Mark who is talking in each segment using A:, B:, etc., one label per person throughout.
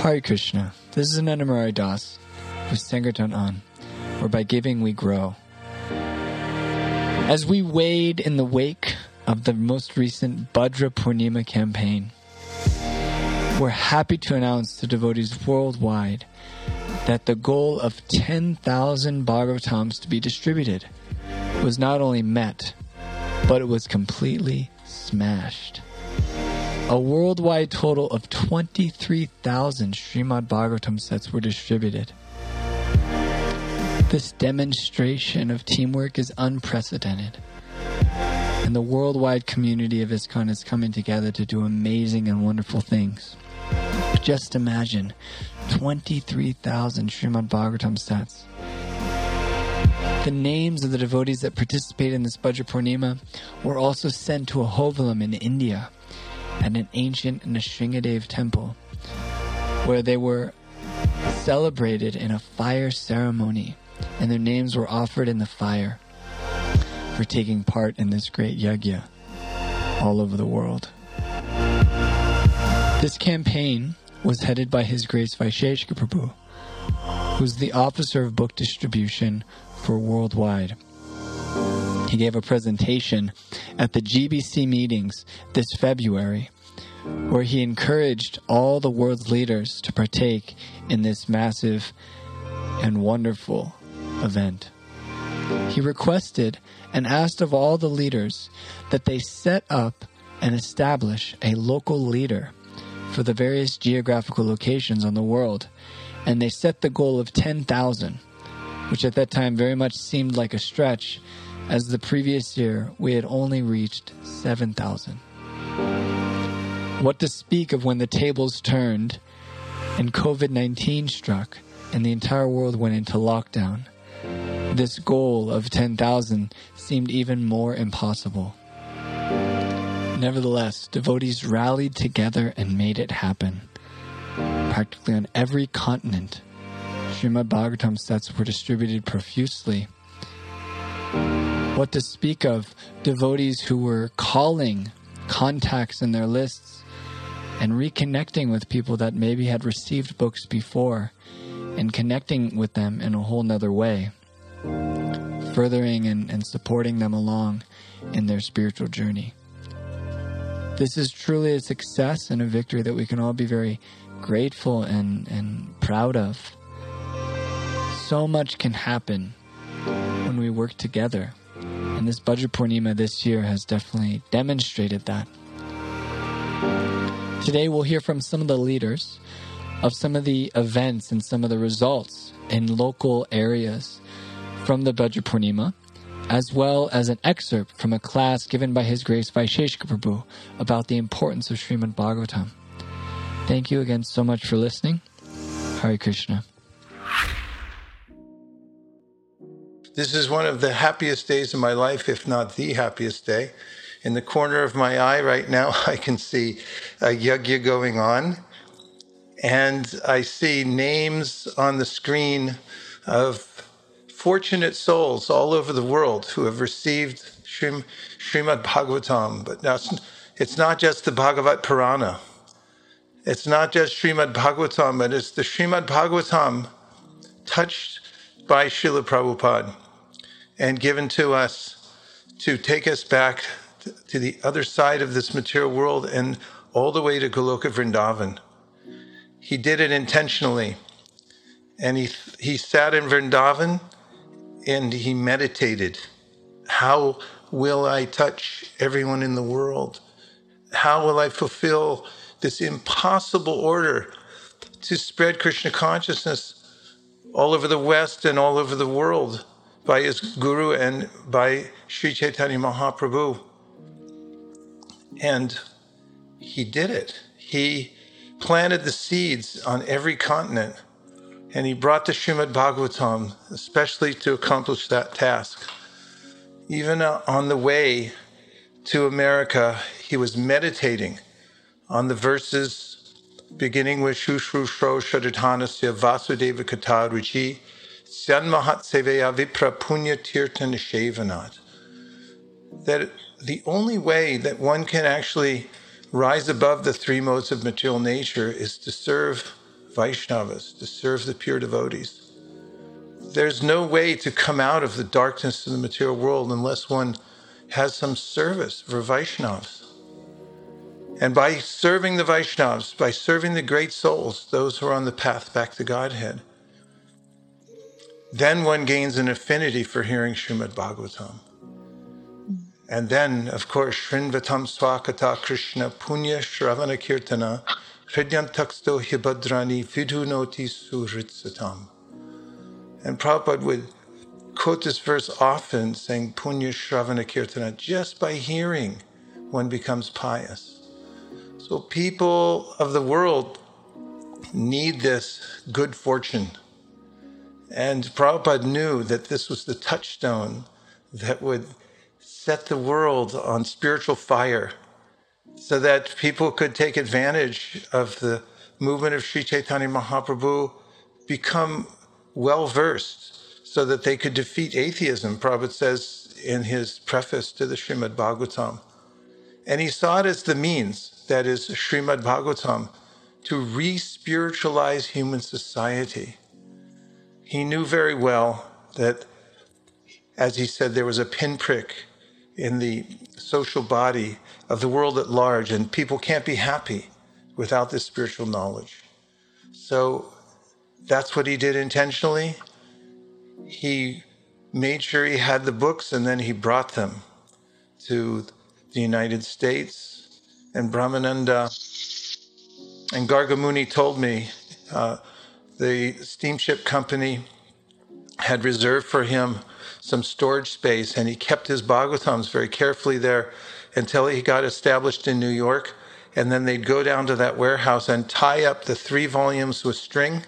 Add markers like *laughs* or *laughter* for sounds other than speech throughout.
A: Hare Krishna. This is Ananda Murari Das with Sankirtan On, where by giving we grow. As we wade in the wake of the most recent Bhadra Purnima campaign, we're happy to announce to devotees worldwide that the goal of 10,000 Bhagavatams to be distributed was not only met, but it was completely smashed. A worldwide total of 23,000 Srimad Bhagavatam sets were distributed. This demonstration of teamwork is unprecedented. And the worldwide community of ISKCON is coming together to do amazing and wonderful things. Just imagine 23,000 Srimad Bhagavatam sets. The names of the devotees that participated in this Bhadra Purnima were also sent to Ahobilam in India at an ancient Nrsingadev temple, where they were celebrated in a fire ceremony, and their names were offered in the fire for taking part in this great yajna all over the world. This campaign was headed by His Grace Vaisheshika Prabhu, who's the officer of book distribution for worldwide. He gave a presentation at the GBC meetings this February where he encouraged all the world's leaders to partake in this massive and wonderful event. He requested and asked of all the leaders that they set up and establish a local leader for the various geographical locations on the world, and they set the goal of 10,000, which at that time very much seemed like a stretch, as the previous year we had only reached 7,000. What to speak of when the tables turned and COVID 19 struck and the entire world went into lockdown? This goal of 10,000 seemed even more impossible. Nevertheless, devotees rallied together and made it happen. Practically on every continent, Srimad Bhagavatam sets were distributed profusely. What to speak of devotees who were calling contacts in their lists and reconnecting with people that maybe had received books before and connecting with them in a whole nother way, furthering and, and supporting them along in their spiritual journey. This is truly a success and a victory that we can all be very grateful and, and proud of. So much can happen when we work together. And this Bhadra Purnima this year has definitely demonstrated that. Today we'll hear from some of the leaders of some of the events and some of the results in local areas from the Bhadra Purnima as well as an excerpt from a class given by His Grace Vaisheshika Prabhu about the importance of Srimad Bhagavatam. Thank you again so much for listening. Hare Krishna.
B: This is one of the happiest days of my life, if not the happiest day. In the corner of my eye right now, *laughs* I can see a yajna going on, and I see names on the screen of fortunate souls all over the world who have received Srim, Srimad Bhagavatam. But now it's, it's not just the Bhagavat Purana. It's not just Srimad Bhagavatam, but it's the Srimad Bhagavatam touched by Srila Prabhupada and given to us to take us back to the other side of this material world and all the way to Goloka Vrindavan. He did it intentionally. And he, he sat in Vrindavan and he meditated. How will I touch everyone in the world? How will I fulfill this impossible order to spread Krishna consciousness all over the West and all over the world by his guru and by Sri Chaitanya Mahaprabhu? And he did it. He planted the seeds on every continent and he brought the Srimad Bhagavatam especially to accomplish that task. Even uh, on the way to America, he was meditating on the verses beginning with Shushru Shro Shadadhanasya Vasudeva Kata Ruchi Syanmahat Seveya Vipra Punya Tirtan Shevanat. That the only way that one can actually rise above the three modes of material nature is to serve Vaishnavas, to serve the pure devotees. There's no way to come out of the darkness of the material world unless one has some service for Vaishnavas. And by serving the Vaishnavas, by serving the great souls, those who are on the path back to Godhead, then one gains an affinity for hearing Srimad Bhagavatam. And then, of course, Shrinvatam Swakata Krishna Punya Shravana Kirtana Hridyantaksto Hibadrani Vidhunoti Suhritsatam. And Prabhupada would quote this verse often, saying Punya Shravana Kirtana, just by hearing one becomes pious. So people of the world need this good fortune. And Prabhupada knew that this was the touchstone that would set the world on spiritual fire so that people could take advantage of the movement of Sri Chaitanya Mahaprabhu, become well versed so that they could defeat atheism, Prabhupada says in his preface to the Srimad Bhagavatam. And he saw it as the means, that is, Srimad Bhagavatam, to re spiritualize human society. He knew very well that, as he said, there was a pinprick in the social body of the world at large, and people can't be happy without this spiritual knowledge. So that's what he did intentionally. He made sure he had the books and then he brought them to the United States. And Brahmananda and Gargamuni told me uh, the steamship company had reserved for him some storage space, and he kept his Bhagavatams very carefully there until he got established in New York. And then they'd go down to that warehouse and tie up the three volumes with string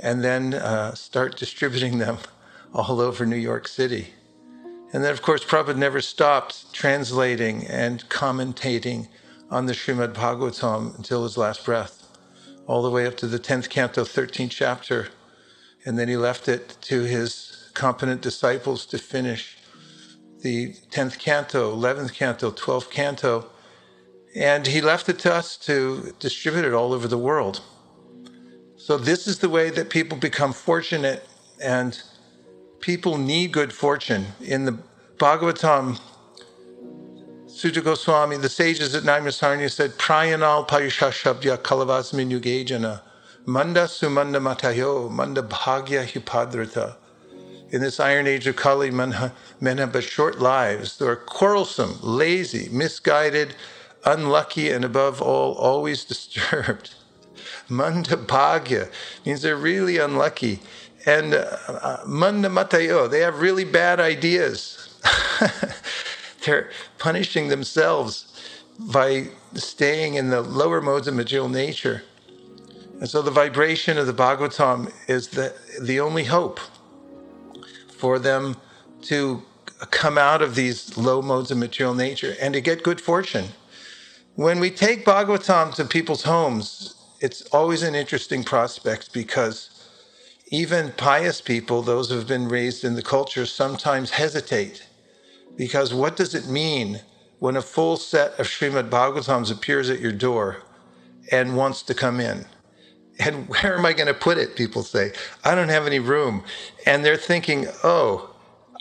B: and then uh, start distributing them *laughs* all over New York City. And then, of course, Prabhupada never stopped translating and commentating on the Srimad Bhagavatam until his last breath, all the way up to the 10th canto, 13th chapter. And then he left it to his competent disciples to finish the 10th canto, 11th canto, 12th canto. And he left it to us to distribute it all over the world. So, this is the way that people become fortunate, and people need good fortune. In the Bhagavatam, Suta Goswami, the sages at Naimisaranya said, Prayanal Parishashabdya Kalavasmin Yugejana, Manda Sumanda Matayo, Manda Bhagya Hipadrata in this iron age of Kali, men, have but short lives. They're quarrelsome, lazy, misguided, unlucky, and above all, always *laughs* disturbed. Manda Bhagya means they're really unlucky. And uh, uh, Manda Matayo, they have really bad ideas. *laughs* they're punishing themselves by staying in the lower modes of material nature. And so the vibration of the Bhagavatam is the, the only hope for them to come out of these low modes of material nature and to get good fortune. When we take Bhagavatam to people's homes, it's always an interesting prospect because even pious people, those who have been raised in the culture, sometimes hesitate. Because what does it mean when a full set of Srimad Bhagavatams appears at your door and wants to come in? And *laughs* where am I going to put it? People say, I don't have any room. And they're thinking, oh,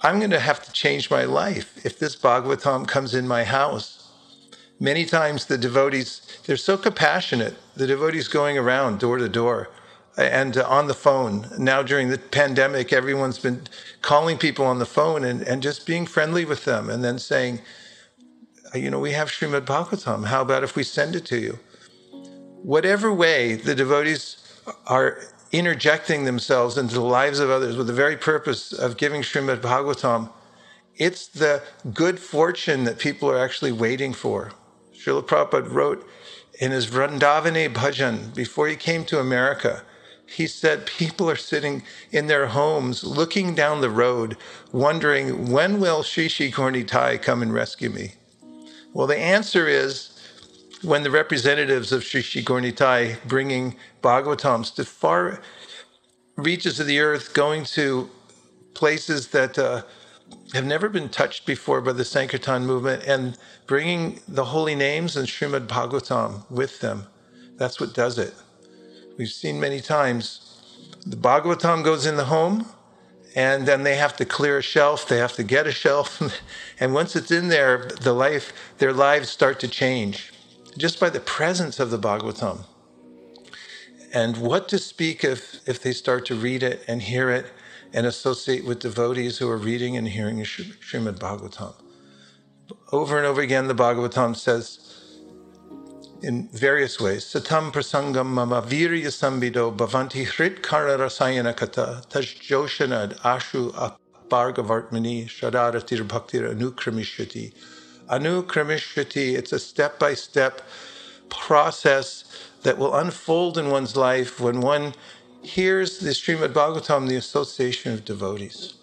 B: I'm going to have to change my life if this Bhagavatam comes in my house. Many times the devotees, they're so compassionate, the devotees going around door to door and uh, on the phone. Now, during the pandemic, everyone's been calling people on the phone and, and just being friendly with them and then saying, you know, we have Srimad Bhagavatam. How about if we send it to you? whatever way the devotees are interjecting themselves into the lives of others with the very purpose of giving Srimad Bhagavatam, it's the good fortune that people are actually waiting for. Srila Prabhupada wrote in his Vrindavani Bhajan before he came to America, he said people are sitting in their homes looking down the road, wondering, when will Sri Gaura come and rescue me? Well, the answer is when the representatives of Gaura Nitai bringing Bhagavatams to far reaches of the earth, going to places that uh, have never been touched before by the Sankirtan movement, and bringing the holy names and Srimad Bhagavatam with them. That's what does it. We've seen many times the Bhagavatam goes in the home, and then they have to clear a shelf. They have to get a shelf, *laughs* and once it's in there, the life, their lives start to change just by the presence of the Bhagavatam. And what to speak if if they start to read it and hear it and associate with devotees who are reading and hearing Srimad Bhagavatam. Over and over again, the Bhagavatam says in various ways. Satam prasangam mama virya sambido bhavanti hrit kara rasayana kata tajjoshanad ashu apargavartmani shadaratir bhaktir anukramishati. Anukramishati, it's a step by step process that will unfold in one's life when one hears the Srimad Bhagavatam, the association of devotees.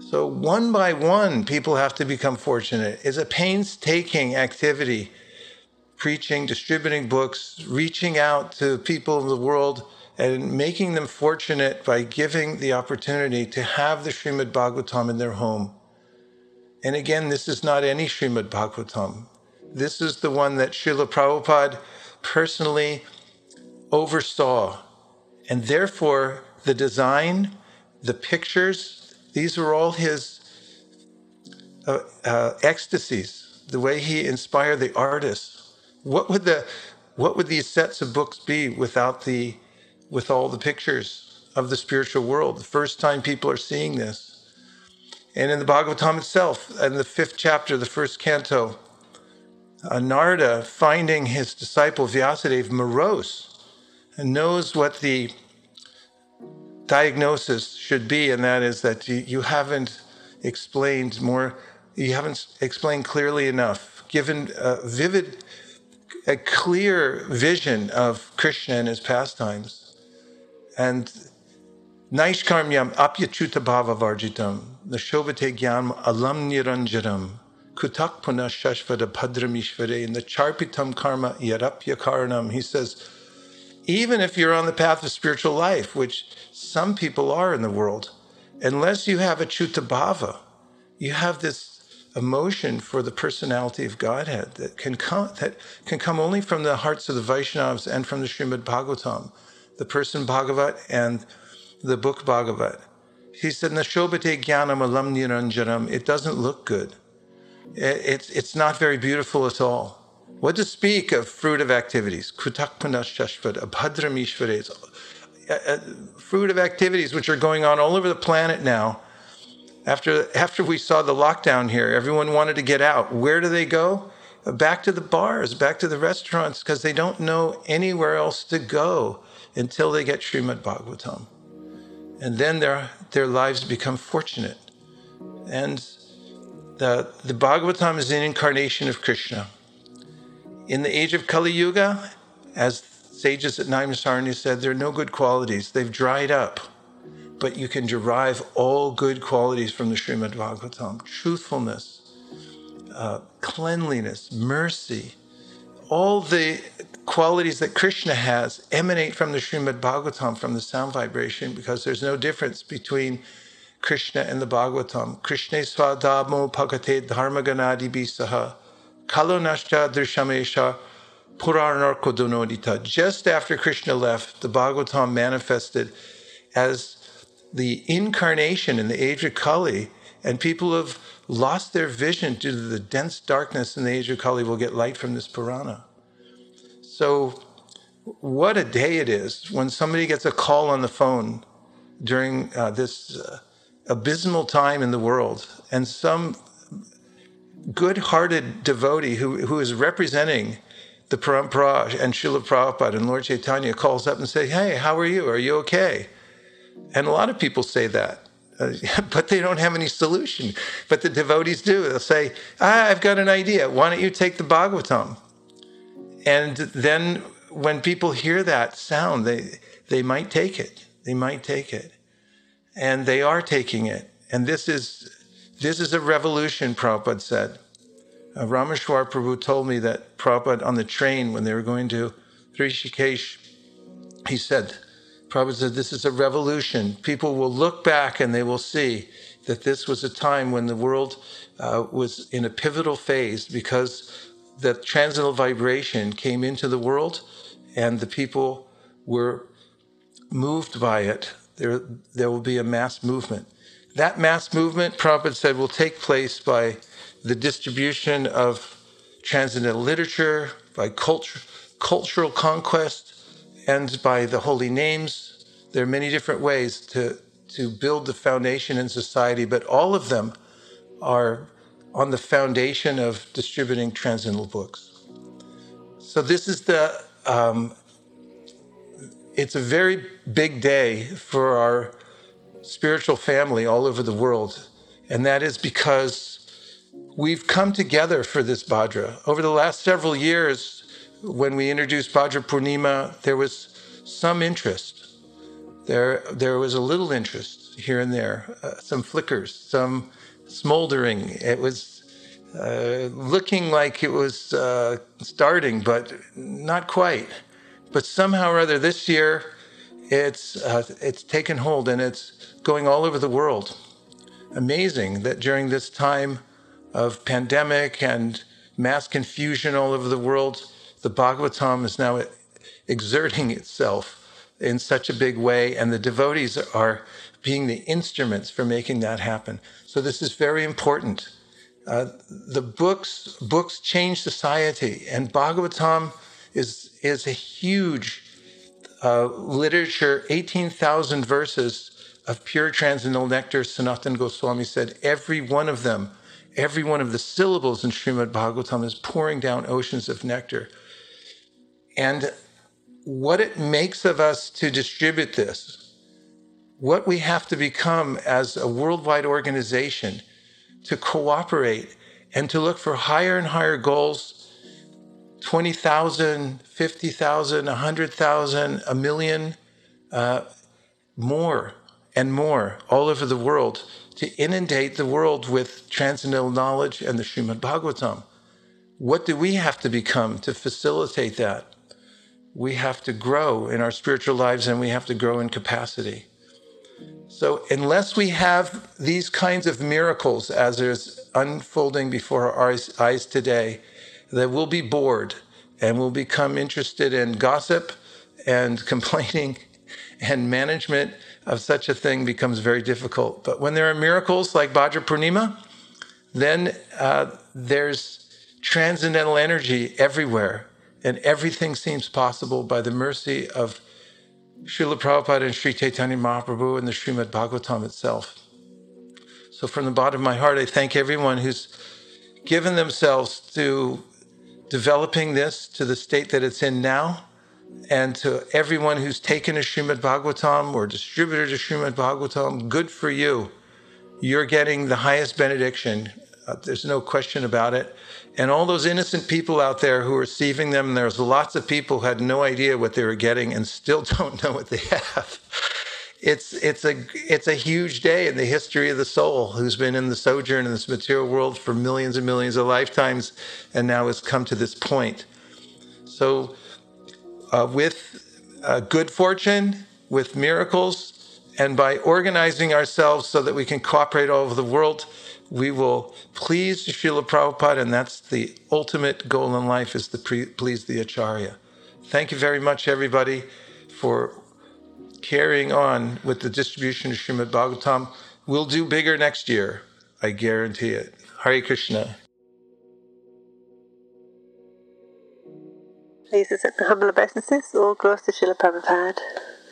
B: So, one by one, people have to become fortunate. It's a painstaking activity preaching, distributing books, reaching out to people in the world and making them fortunate by giving the opportunity to have the Srimad Bhagavatam in their home. And again, this is not any Srimad Bhagavatam. This is the one that Srila Prabhupada personally oversaw. And therefore, the design, the pictures, these were all his uh, uh, ecstasies, the way he inspired the artists what would the what would these sets of books be without the with all the pictures of the spiritual world? The first time people are seeing this. And in the Bhagavatam itself, in the fifth chapter, the first canto, uh, finding his disciple Vyasadeva morose and knows what the diagnosis should be, and that is that you, you haven't explained more, you haven't explained clearly enough, given a vivid a clear vision of Krishna and his pastimes. And Naishkarmyam apyachuta bhava varjitam, Nashobate gyam alam niranjaram, Kutak puna shashvada padramishvare, in the charpitam karma yarapya karanam, he says, even if you're on the path of spiritual life, which some people are in the world, unless you have a chuta bhava, you have this emotion for the personality of Godhead that can come that can come only from the hearts of the Vaishnavas and from the Srimad Bhagavatam, the person Bhagavat and the book Bhagavat. He said, Nashobate Jnanam Alam Niranjanam, it doesn't look good. It's, it's not very beautiful at all. What to speak of fruit of activities? Kutakpanashashvad, Abhadramishvades, uh, uh, fruit of activities which are going on all over the planet now after, after we saw the lockdown here, everyone wanted to get out. Where do they go? Back to the bars, back to the restaurants, because they don't know anywhere else to go until they get Srimad Bhagavatam. And then their, their lives become fortunate. And the, the Bhagavatam is an incarnation of Krishna. In the age of Kali Yuga, as sages at Naimisaranya said, there are no good qualities. They've dried up but you can derive all good qualities from the Srimad Bhagavatam truthfulness, uh, cleanliness, mercy. All the qualities that Krishna has emanate from the Srimad Bhagavatam, from the sound vibration, because there's no difference between Krishna and the Bhagavatam. Krishna swadamo pakate dharma ganadi bisaha kalonashcha drishamesha puranarkodonodita. Just after Krishna left, the Bhagavatam manifested as the incarnation in the age of Kali, and people have lost their vision due to the dense darkness in the age of Kali will get light from this Purana. So, what a day it is when somebody gets a call on the phone during uh, this uh, abysmal time in the world, and some good hearted devotee who, who is representing the Parampara and Srila Prabhupada and Lord Chaitanya calls up and says, Hey, how are you? Are you okay? And a lot of people say that. Uh, *laughs* but they don't have any solution. But the devotees do. They'll say, ah, I've got an idea. Why don't you take the Bhagavatam? And then when people hear that sound, they, they might take it. They might take it. And they are taking it. And this is, this is a revolution, Prabhupada said. Uh, Rameshwar Prabhu told me that Prabhupada on the train when they were going to Rishikesh, he said, Prabhupada said, This is a revolution. People will look back and they will see that this was a time when the world uh, was in a pivotal phase because the transcendental vibration came into the world and the people were moved by it, there, there will be a mass movement. That mass movement, Prabhupada said, will take place by the distribution of transcendental literature, by culture, cultural conquest, and by the holy names. There are many different ways to, to build the foundation in society, but all of them are on the foundation of distributing transcendental books. So this is the um, it's a very big day for our spiritual family all over the world. And that is because we've come together for this Bhadra. Over the last several years, when we introduced Bhadra Purnima, there was some interest. There, there was a little interest here and there, uh, some flickers, some smoldering. It was uh, looking like it was uh, starting, but not quite. But somehow or other, this year, it's uh, it's taken hold and it's going all over the world. Amazing that during this time of pandemic and mass confusion all over the world, the Bhagavatam is now exerting itself in such a big way, and the devotees are being the instruments for making that happen. So this is very important. Uh, the books books change society, and Bhagavatam is is a huge uh, literature, 18,000 verses of pure transcendental nectar. Sanatan Goswami said every one of them, every one of the syllables in Srimad Bhagavatam is pouring down oceans of nectar. And what it makes of us to distribute this, what we have to become as a worldwide organization to cooperate and to look for higher and higher goals 20,000, 50,000, 100,000, a million, uh, more and more all over the world to inundate the world with transcendental knowledge and the Srimad Bhagavatam. What do we have to become to facilitate that? We have to grow in our spiritual lives and we have to grow in capacity. So, unless we have these kinds of miracles as is unfolding before our eyes today, that we'll be bored and we'll become interested in gossip and *laughs* complaining, and management of such a thing becomes very difficult. But when there are miracles like Bhadra Purnima, then uh, there's transcendental energy everywhere, and everything seems possible by the mercy of Srila Prabhupada and Sri Chaitanya Mahaprabhu and the Srimad Bhagavatam itself. So, from the bottom of my heart, I thank everyone who's given themselves to developing this to the state that it's in now, and to everyone who's taken a Srimad Bhagavatam or distributed a Srimad Bhagavatam, good for you. You're getting the highest benediction. Uh, there's no question about it. And all those innocent people out there who are receiving them, there's lots of people who had no idea what they were getting and still *laughs* don't know what they have. It's it's a it's a huge day in the history of the soul who's been in the sojourn in this material world for millions and millions of lifetimes and now has come to this point. So uh, with uh, good fortune with miracles and by organizing ourselves so that we can cooperate all over the world we will please Srila Prabhupada, and that's the ultimate goal in life is to please the Acharya. Thank you very much, everybody, for carrying on with the distribution of Srimad Bhagavatam. We'll do bigger next year. I guarantee it. Hare Krishna.
C: Please accept the humble obeisances. All glories to Srila Prabhupada.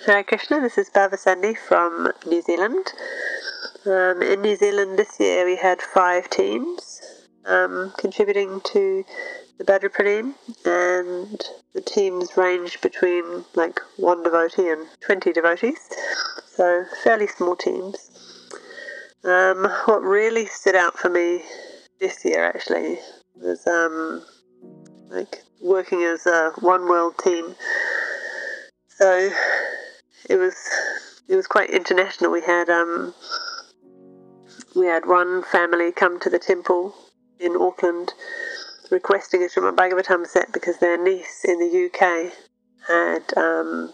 C: Hare Krishna, this is Bhava Sandy from New Zealand. Um, in New Zealand this year we had five teams um, contributing to the Purnima, and the teams range between like one devotee and 20 devotees, so fairly small teams. Um, what really stood out for me this year actually was um, like working as a one world team. So it was it was quite international. We had um, we had one family come to the temple in Auckland requesting a Srimad Bhagavatam set because their niece in the UK had um,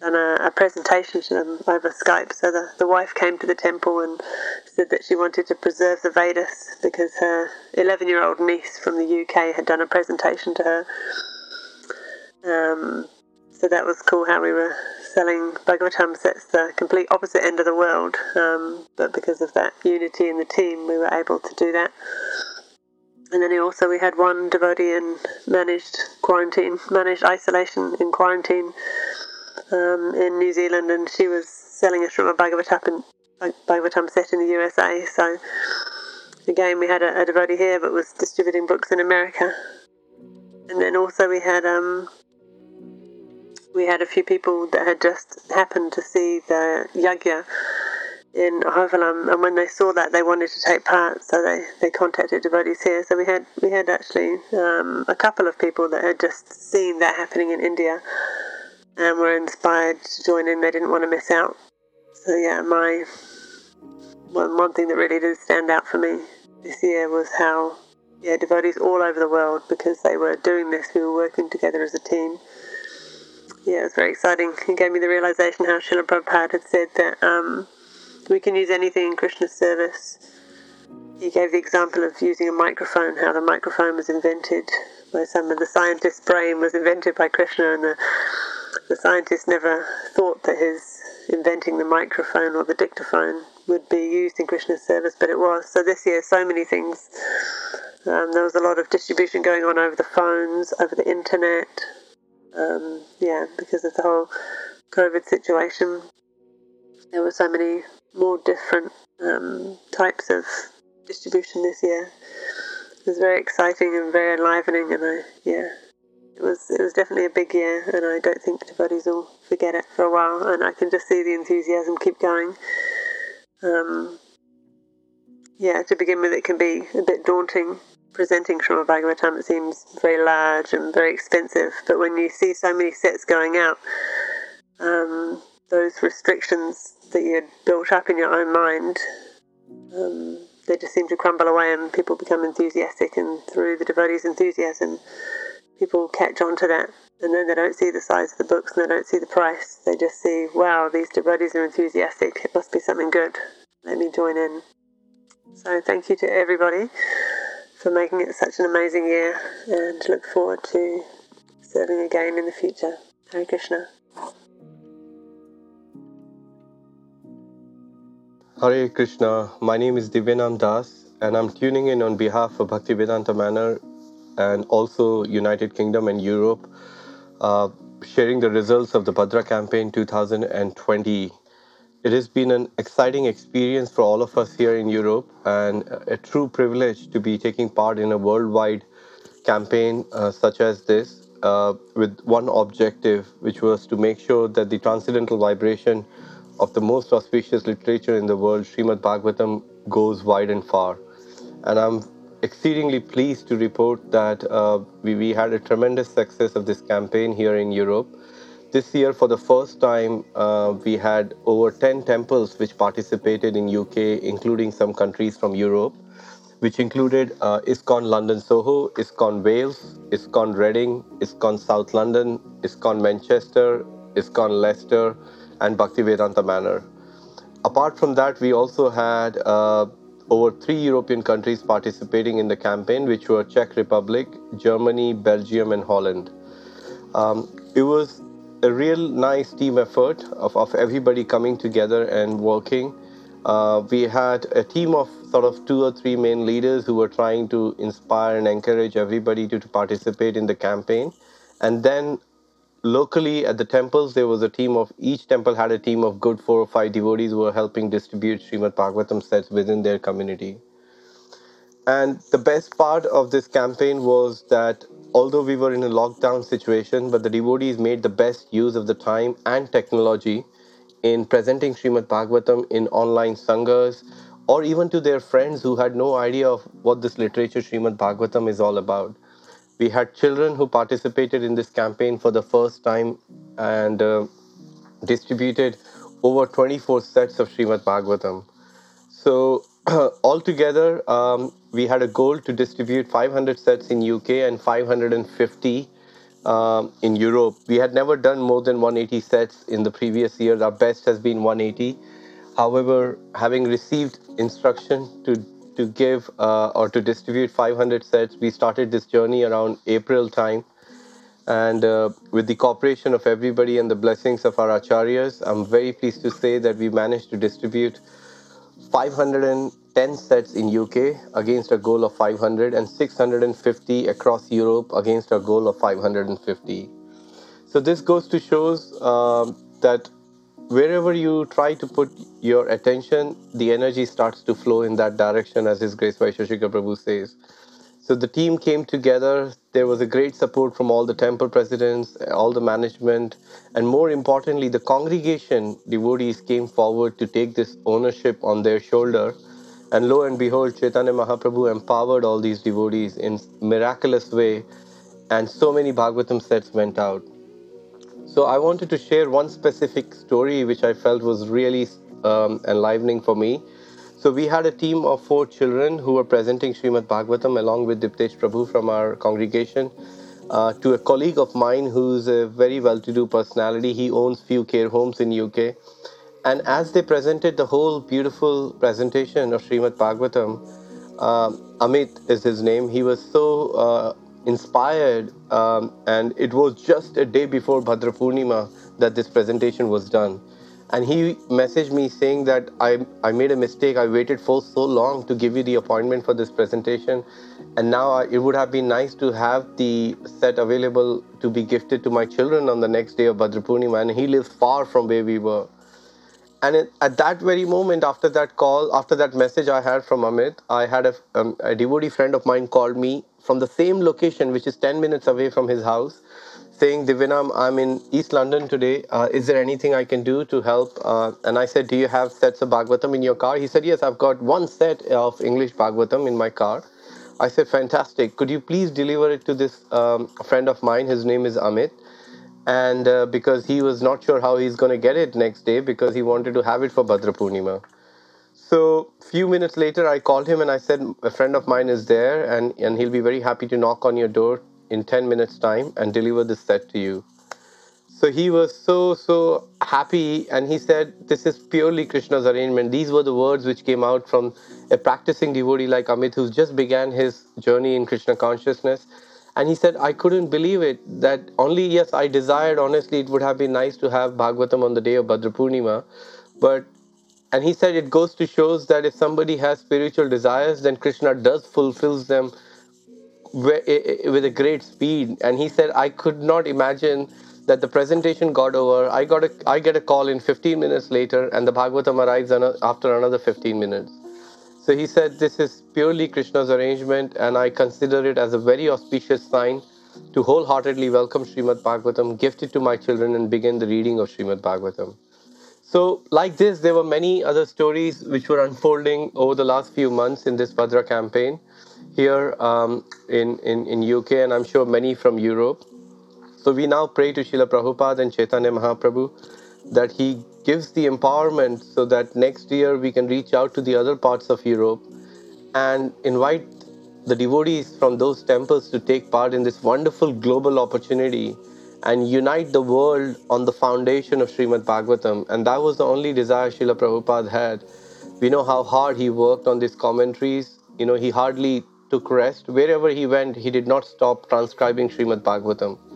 C: done a, a, presentation to them over Skype. So the, the wife came to the temple and said that she wanted to preserve the Vedas because her 11 year old niece from the UK had done a presentation to her. Um, so that was cool how we were selling Bhagavatam sets the complete opposite end of the world. Um, but because of that unity in the team, we were able to do that. And then also we had one devotee in managed quarantine, managed isolation in quarantine um, in New Zealand, and she was selling a Srimad Bhagavatam, Bhagavatam set in the USA. So again, we had a, a devotee here, but was distributing books in America. And then also we had um, we had a few people that had just happened to see the yagya in Ahobilam, and when they saw that, they wanted to take part, so they, they contacted devotees here. So we had we had actually um, a couple of people that had just seen that happening in India and were inspired to join in. They didn't want to miss out. So yeah, my one one thing that really did stand out for me this year was how yeah devotees all over the world because they were doing this, we were working together as a team yeah, it was very exciting. It gave me the realization how Srila Prabhupada had said that um, we can use anything in Krishna's service. He gave the example of using a microphone, how the microphone was invented by some of the scientist's brain was invented by Krishna, and the, the scientist never thought that his inventing the microphone or the dictaphone would be used in Krishna's service, but it was. So this year, so many things. Um, there was a lot of distribution going on over the phones, over the internet, um, yeah, because of the whole COVID situation, there were so many more different um, types of distribution this year. It was very exciting and very enlivening, and I, yeah, it was it was definitely a big year, and I don't think devotees will forget it for a while. And I can just see the enthusiasm keep going. Um, yeah, to begin with, it can be a bit daunting presenting Srimad Bhagavatam, it seems very large and very expensive. But when you see so many sets going out, um, those restrictions that you had built up in your own mind, um, they just seem to crumble away and people become enthusiastic. And through the devotees' enthusiasm, people catch on to that. And then they don't see the size of the books and they don't see the price. They just see, wow, these devotees are enthusiastic. It must be something good. Let me join in. So thank you to everybody for making it such an amazing year and look forward to serving again in the future. Hare Krishna.
D: Hare Krishna, my name is Divyanam Das and I'm tuning in on behalf of Bhaktivedanta Manor and also United Kingdom and Europe, uh, sharing the results of the Bhadra campaign 2020 it has been an exciting experience for all of us here in Europe and a true privilege to be taking part in a worldwide campaign uh, such as this uh, with one objective, which was to make sure that the transcendental vibration of the most auspicious literature in the world, Srimad Bhagavatam, goes wide and far. And I'm exceedingly pleased to report that uh, we, we had a tremendous success of this campaign here in Europe this year for the first time uh, we had over 10 temples which participated in uk including some countries from europe which included uh, ISKCON London Soho, ISKCON Wales, ISKCON Reading, ISKCON South London, ISKCON Manchester, ISKCON Leicester, and Bhaktivedanta Manor. Apart from that, we also had uh, over three European countries participating in the campaign, which were Czech Republic, Germany, Belgium, and Holland. Um, it was a real nice team effort of, of everybody coming together and working. Uh, we had a team of sort of two or three main leaders who were trying to inspire and encourage everybody to, to participate in the campaign. And then locally at the temples, there was a team of each temple had a team of good four or five devotees who were helping distribute Srimad Bhagavatam sets within their community. And the best part of this campaign was that although we were in a lockdown situation, but the devotees made the best use of the time and technology in presenting Srimad Bhagavatam in online sanghas or even to their friends who had no idea of what this literature Srimad Bhagavatam is all about. We had children who participated in this campaign for the first time and uh, distributed over 24 sets of Srimad Bhagavatam. So *clears throat* altogether, um, we had a goal to distribute 500 sets in UK and 550 um, in Europe. We had never done more than 180 sets in the previous year. Our best has been 180. However, having received instruction to to give uh, or to distribute 500 sets, we started this journey around April time, And uh, with the cooperation of everybody and the blessings of our acharyas, I'm very pleased to say that we managed to distribute 510 sets in UK against a goal of 500 and 650 across Europe against a goal of 550. So this goes to shows uh, that wherever you try to put your attention, the energy starts to flow in that direction, as His Grace Vaisheshika Prabhu says. So the team came together. There was a great support from all the temple presidents, all the management, and more importantly, the congregation devotees came forward to take this ownership on their shoulder. And lo and behold, Chaitanya Mahaprabhu empowered all these devotees in miraculous way, and so many Bhagavatam sets went out. So I wanted to share one specific story which I felt was really um, enlivening for me. So we had a team of four children who were presenting Srimad Bhagavatam along with Diptesh Prabhu from our congregation uh, to a colleague of mine who's a very well-to-do personality. He owns few care homes in UK. And as they presented the whole beautiful presentation of Srimad Bhagavatam, uh, Amit is his name. He was so uh, inspired, um, and it was just a day before Bhadra Purnima that this presentation was done and he messaged me saying that I, I made a mistake i waited for so long to give you the appointment for this presentation and now I, it would have been nice to have the set available to be gifted to my children on the next day of Bhadra Purnima and he lives far from where we were and it, at that very moment after that call after that message i had from amit i had a, um, a devotee friend of mine called me from the same location which is 10 minutes away from his house saying, Divyanam, I'm in East London today. Uh, is there anything I can do to help? Uh, and I said, Do you have sets of Bhagavatam in your car? He said, Yes, I've got one set of English Bhagavatam in my car. I said, Fantastic. Could you please deliver it to this um, friend of mine? His name is Amit. And uh, because he was not sure how he's going to get it next day because he wanted to have it for Bhadra Purnima. So few minutes later, I called him and I said, a friend of mine is there and, and he'll be very happy to knock on your door in 10 minutes time and deliver this set to you. So he was so so happy and he said this is purely krishna's arrangement. These were the words which came out from a practicing devotee like amit who just began his journey in krishna consciousness and he said i couldn't believe it that only yes i desired honestly it would have been nice to have bhagavatam on the day of bhadra purnima but and he said it goes to shows that if somebody has spiritual desires then krishna does fulfills them with a great speed. And he said i could not imagine that the presentation got over. I got a i get a call in 15 minutes later and the bhagavatam arrives after another 15 minutes so he said this is purely krishna's arrangement and i consider it as a very auspicious sign to wholeheartedly welcome Srimad Bhagavatam, gift it to my children, and begin the reading of Srimad Bhagavatam. So, like this, there were many other stories which were unfolding over the last few months in this Bhadra campaign here um, in, in, in UK and I'm sure many from Europe. So we now pray to Srila Prabhupada and Chaitanya Mahaprabhu that he gives the empowerment so that next year we can reach out to the other parts of Europe and invite the devotees from those temples to take part in this wonderful global opportunity and unite the world on the foundation of Srimad Bhagavatam. And that was the only desire Srila Prabhupada had. We know how hard he worked on these commentaries. You know, he hardly took rest. Wherever he went, he did not stop transcribing Srimad Bhagavatam.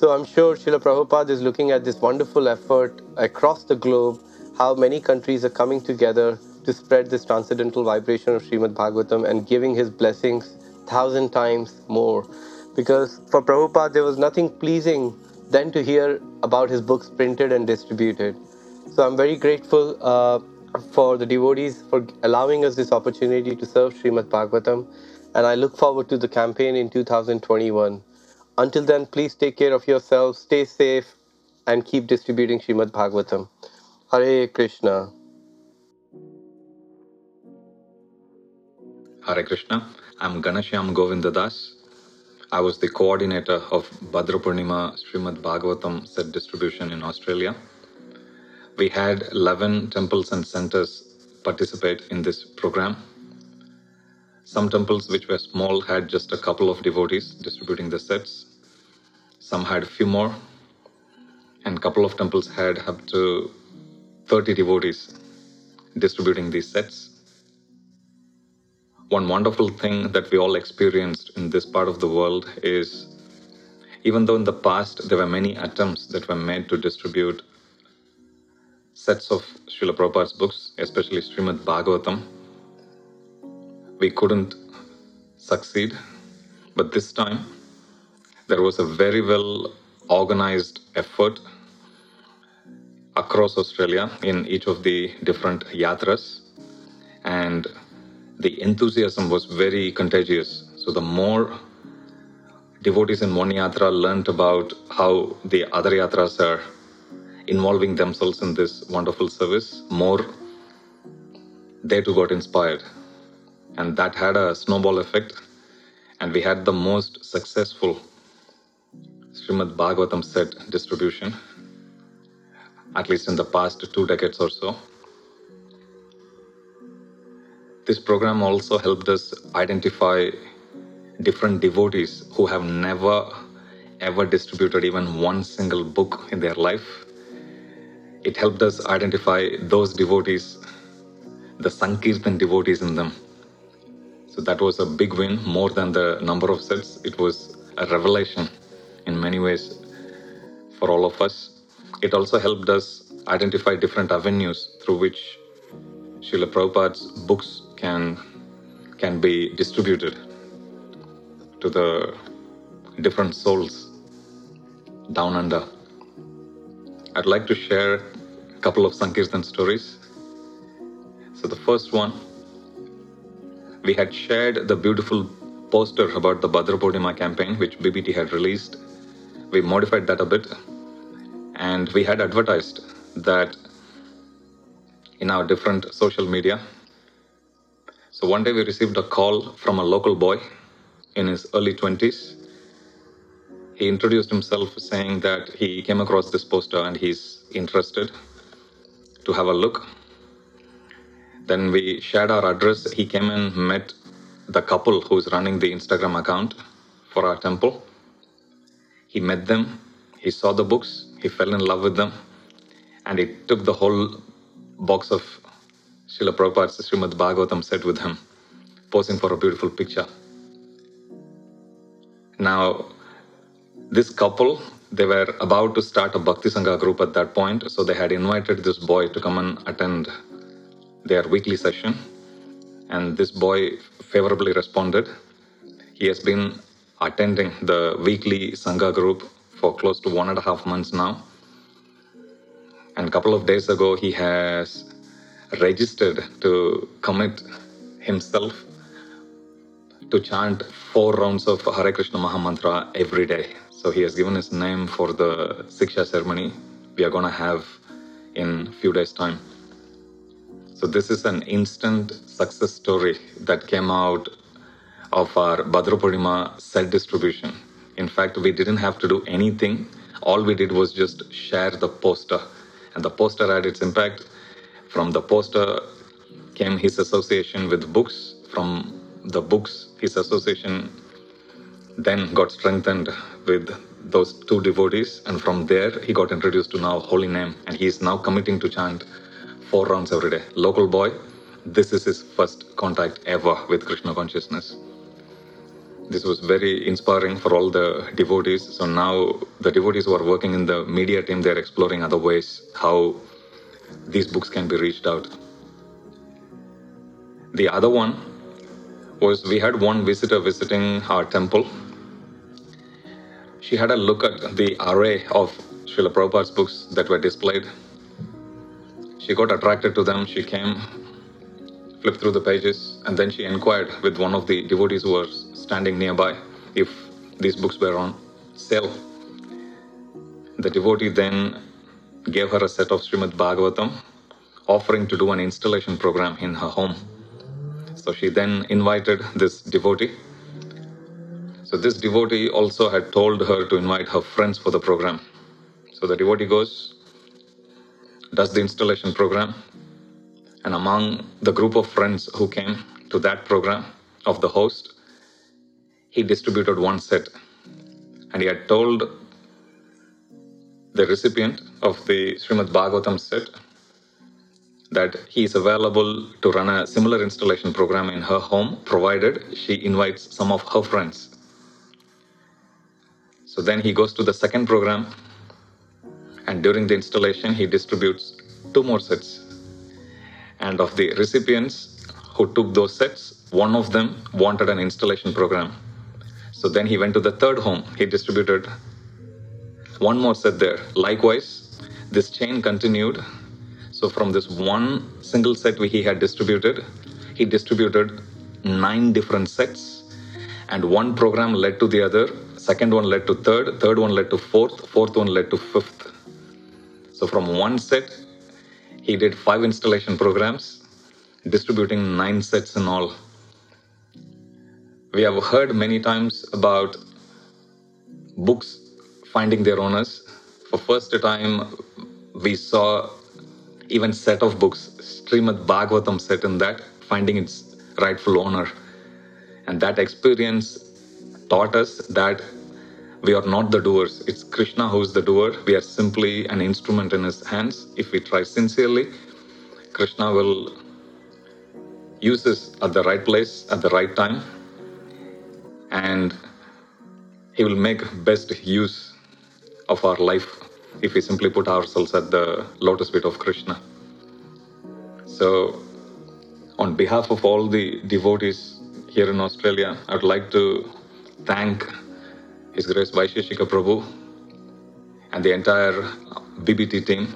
D: So I'm sure Srila Prabhupada is looking at this wonderful effort across the globe, how many countries are coming together to spread this transcendental vibration of Srimad Bhagavatam and giving his blessings thousand times more. Because for Prabhupada, there was nothing pleasing than to hear about his books printed and distributed. So I'm very grateful uh, for the devotees for allowing us this opportunity to serve Srimad Bhagavatam. And I look forward to the campaign in 2021. Until then, please take care of yourselves, stay safe, and keep distributing Srimad Bhagavatam. Hare Krishna.
E: Hare Krishna. I'm Ganashyam Govindadas. I was the coordinator of Bhadra Purnima Srimad Bhagavatam set distribution in Australia we had 11 temples and centers participate in this program. Some temples, which were small, had just a couple of devotees distributing the sets. Some had a few more, and a couple of temples had up to 30 devotees distributing these sets. One wonderful thing that we all experienced in this part of the world is even though in the past there were many attempts that were made to distribute sets of Srila Prabhupada's books, especially Srimad Bhagavatam, we couldn't succeed. But this time, there was a very well organized effort across Australia in each of the different yatras, and the enthusiasm was very contagious. So, the more devotees in one yatra learned about how the other yatras are involving themselves in this wonderful service, more they too got inspired. And that had a snowball effect. And we had the most successful Srimad Bhagavatam set distribution, at least in the past two decades or so. This program also helped us identify different devotees who have never ever distributed even one single book in their life. It helped us identify those devotees, the Sankirtan devotees in them. So that was a big win, more than the number of sets. It was a revelation in many ways for all of us. It also helped us identify different avenues through which Srila Prabhupada's books can, can be distributed to the different souls down under. I'd like to share a couple of Sankirtan stories. So, the first one, we had shared the beautiful poster about the Bhadra campaign, which BBT had released. We modified that a bit and we had advertised that in our different social media. So, one day we received a call from a local boy in his early 20s. He introduced himself saying that he came across this poster and he's interested to have a look. Then we shared our address. He came and met the couple who's running the Instagram account for our temple. He met them, he saw the books, he fell in love with them, and he took the whole box of Srila Prabhupada's Srimad Bhagavatam set with him, posing for a beautiful picture. Now, this couple, they were about to start a Bhakti Sangha group at that point, so they had invited this boy to come and attend their weekly session. And this boy favorably responded. He has been attending the weekly Sangha group for close to one and a half months now. And a couple of days ago, he has registered to commit himself to chant four rounds of Hare Krishna Mahamantra every day. So he has given his name for the Siksha ceremony we are going to have in a few days' time. So this is an instant success story that came out of our Bhadra set distribution. In fact, we didn't have to do anything. All we did was just share the poster. And the poster had its impact. From the poster came his association with books. From the books, his association then got strengthened with those two devotees, and from there he got introduced to now holy name, and he is now committing to chant four rounds every day. Local boy, this is his first contact ever with Krishna consciousness. This was very inspiring for all the devotees. So now the devotees who are working in the media team, they're exploring other ways how these books can be reached out. The other one was we had one visitor visiting our temple. She had a look at the array of Srila Prabhupada's books that were displayed. She got attracted to them. She came, flipped through the pages, and then she inquired with one of the devotees who was standing nearby if these books were on sale. The devotee then gave her a set of Srimad Bhagavatam, offering to do an installation program in her home. So she then invited this devotee. So this devotee also had told her to invite her friends for the program. So the devotee goes, does the installation program, and among the group of friends who came to that program of the host, he distributed one set. And he had told the recipient of the Srimad Bhagavatam set that he is available to run a similar installation program in her home, provided she invites some of her friends. So then he goes to the second program, and during the installation, he distributes two more sets. And of the recipients who took those sets, one of them wanted an installation program. So then he went to the third home. He distributed one more set there. Likewise, this chain continued. So from this one single set he had distributed, he distributed nine different sets, and one program led to the other. Second one led to third, third one led to fourth, fourth one led to fifth. So from one set, he did five installation programs, distributing nine sets in all. We have heard many times about books finding their owners. For first time, we saw even set of books, Srimad Bhagavatam set in that, finding its rightful owner. And that experience taught us that we are not the doers. It's Krishna who's the doer. We are simply an instrument in his hands. If we try sincerely, Krishna will use us at the right place at the right time and he will make best use of our life if we simply put ourselves at the lotus feet of krishna. So on behalf of all the devotees here in australia i would like to thank his grace vaisheshika prabhu and the entire bbt team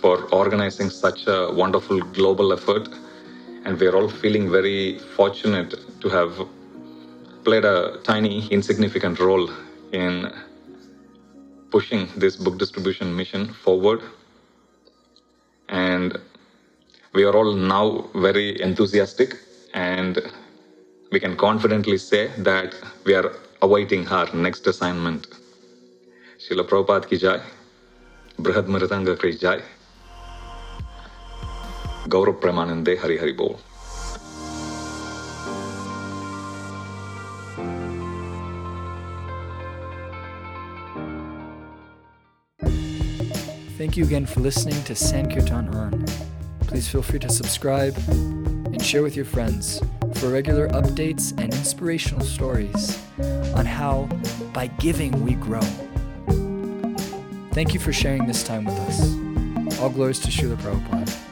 E: for organizing such a wonderful global effort. And we're all feeling very fortunate to have played a tiny, insignificant role in pushing this book distribution mission forward. And we are all now very enthusiastic, and we can confidently say that we are awaiting her next assignment. Srila Prabhupada ki jai, Brihad Mridanga ki jai, Gaurav Hari Hari Bol.
A: You again for listening to Sankirtan On. Please feel free to subscribe and share with your friends for regular updates and inspirational stories on how, by giving, we grow. Thank you for sharing this time with us. All glories to Srila Prabhupada.